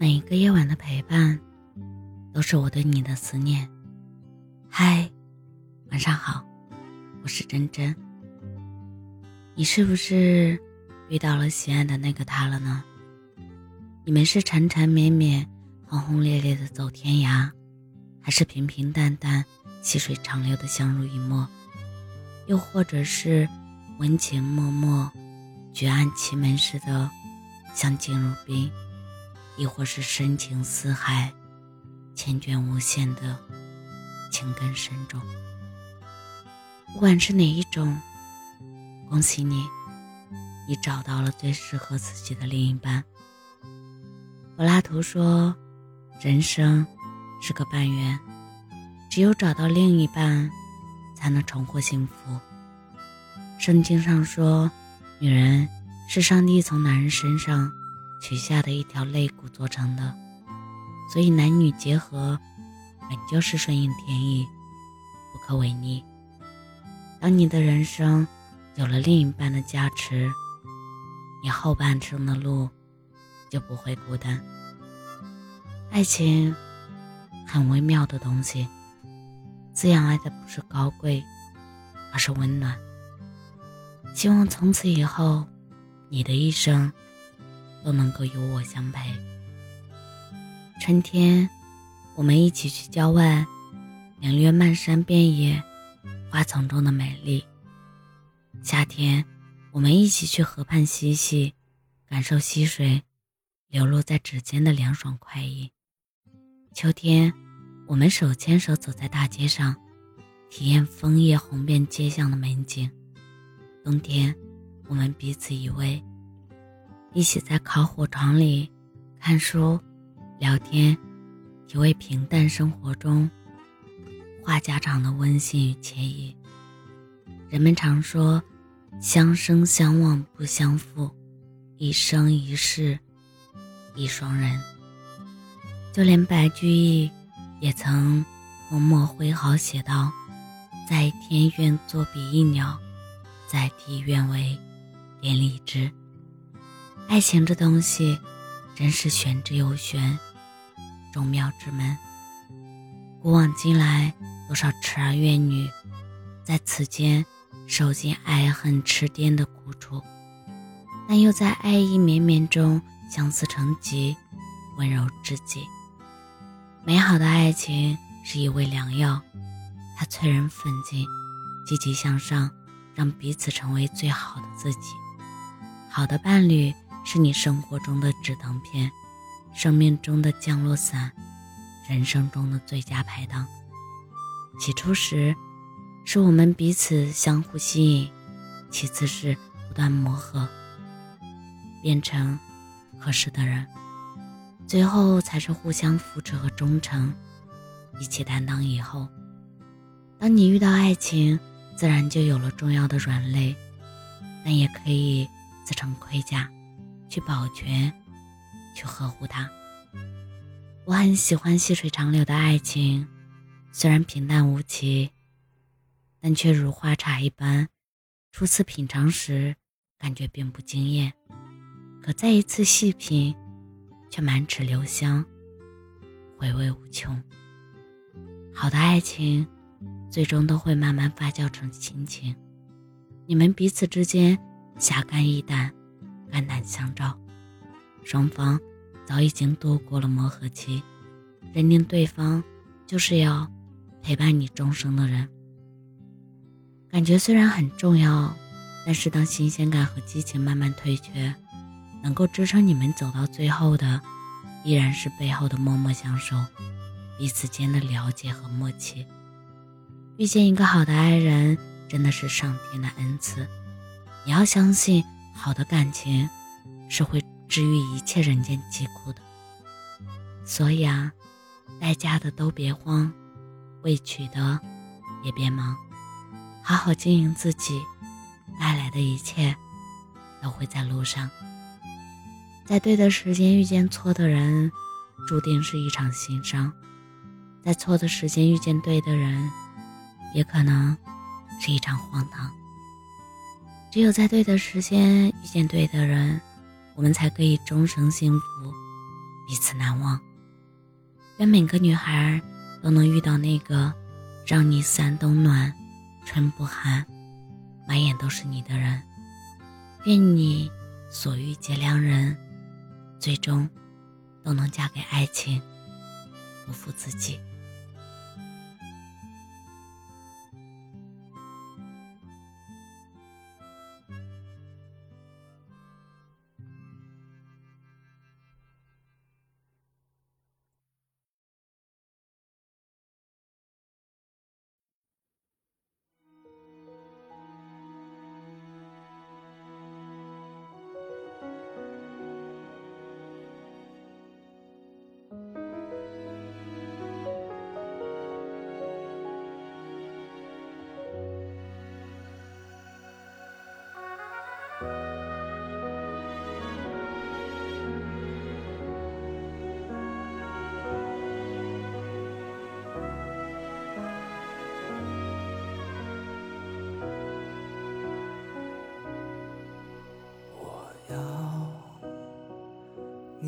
每一个夜晚的陪伴，都是我对你的思念。嗨，晚上好，我是真真。你是不是遇到了心爱的那个他了呢？你们是缠缠绵绵、轰轰烈烈的走天涯，还是平平淡淡、细水长流的相濡以沫？又或者是温情脉脉、举案齐眉似的相敬如宾？亦或是深情似海、缱绻无限的情根深重。不管是哪一种，恭喜你，你找到了最适合自己的另一半。柏拉图说：“人生是个半圆，只有找到另一半，才能重获幸福。”圣经上说：“女人是上帝从男人身上。”取下的一条肋骨做成的，所以男女结合本就是顺应天意，不可违逆。当你的人生有了另一半的加持，你后半生的路就不会孤单。爱情很微妙的东西，滋养爱的不是高贵，而是温暖。希望从此以后，你的一生。都能够有我相陪。春天，我们一起去郊外，领略漫山遍野花丛中的美丽；夏天，我们一起去河畔嬉戏，感受溪水流落在指尖的凉爽快意；秋天，我们手牵手走在大街上，体验枫叶红遍街巷的美景；冬天，我们彼此依偎。一起在烤火床里看书、聊天，体味平淡生活中话家常的温馨与惬意。人们常说“相生相望不相负，一生一世一双人”。就连白居易也曾用墨挥毫写道：“在天愿作比翼鸟，在地愿为连理枝。”爱情这东西，真是玄之又玄，众妙之门。古往今来，多少痴儿怨女，在此间受尽爱恨痴癫的苦楚，但又在爱意绵绵中相思成疾，温柔至极。美好的爱情是一味良药，它催人奋进，积极向上，让彼此成为最好的自己。好的伴侣。是你生活中的止疼片，生命中的降落伞，人生中的最佳拍档。起初时，是我们彼此相互吸引；其次是不断磨合，变成合适的人；最后才是互相扶持和忠诚，一起担当以后。当你遇到爱情，自然就有了重要的软肋，但也可以自成盔甲。去保全，去呵护它。我很喜欢细水长流的爱情，虽然平淡无奇，但却如花茶一般。初次品尝时，感觉并不惊艳，可再一次细品，却满齿留香，回味无穷。好的爱情，最终都会慢慢发酵成亲情。你们彼此之间侠肝义胆。肝胆相照，双方早已经度过了磨合期，认定对方就是要陪伴你终生的人。感觉虽然很重要，但是当新鲜感和激情慢慢退却，能够支撑你们走到最后的，依然是背后的默默相守，彼此间的了解和默契。遇见一个好的爱人，真的是上天的恩赐，你要相信。好的感情是会治愈一切人间疾苦的，所以啊，待嫁的都别慌，未娶的也别忙，好好经营自己，带来的一切都会在路上。在对的时间遇见错的人，注定是一场心伤；在错的时间遇见对的人，也可能是一场荒唐。只有在对的时间遇见对的人，我们才可以终生幸福，彼此难忘。愿每个女孩都能遇到那个让你三冬暖、春不寒、满眼都是你的人。愿你所遇皆良人，最终都能嫁给爱情，不负自己。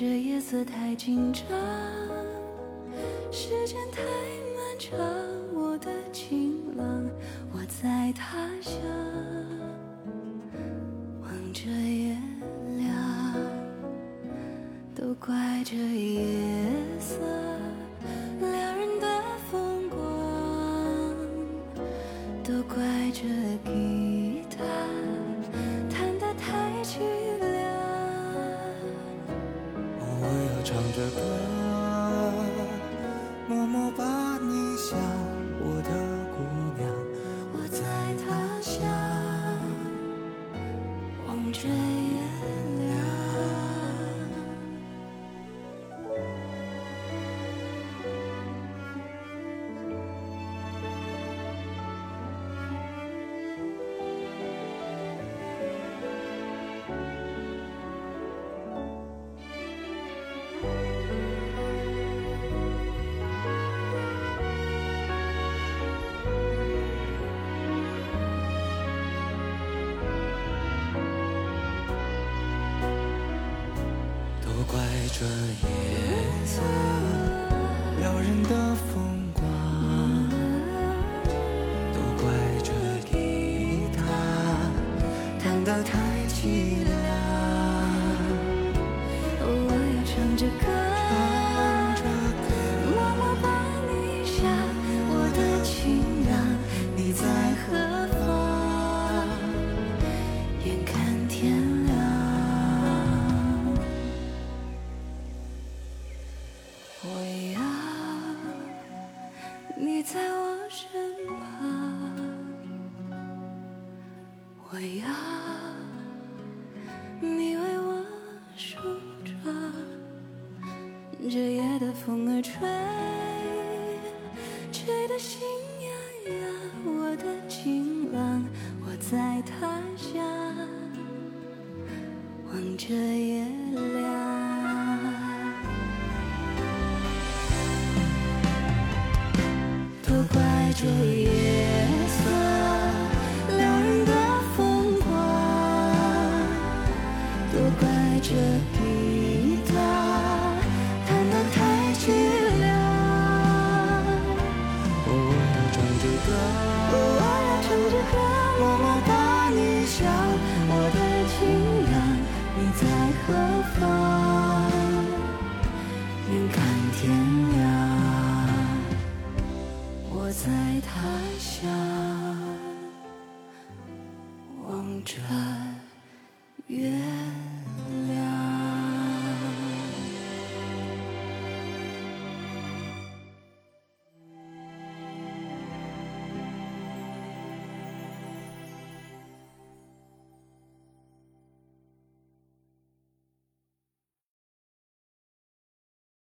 这夜色太紧张，时间太漫长。我的情郎，我在他乡望着月亮，都怪这夜色撩人的风光。都怪这吉他唱着歌，默默把你想。我的姑娘，我在他乡望着月亮。这夜色撩人的风光，都怪这吉他弹得太凄凉。这夜的风儿吹，吹得心痒痒。我的情郎，我在他乡望着月亮。都怪这夜唱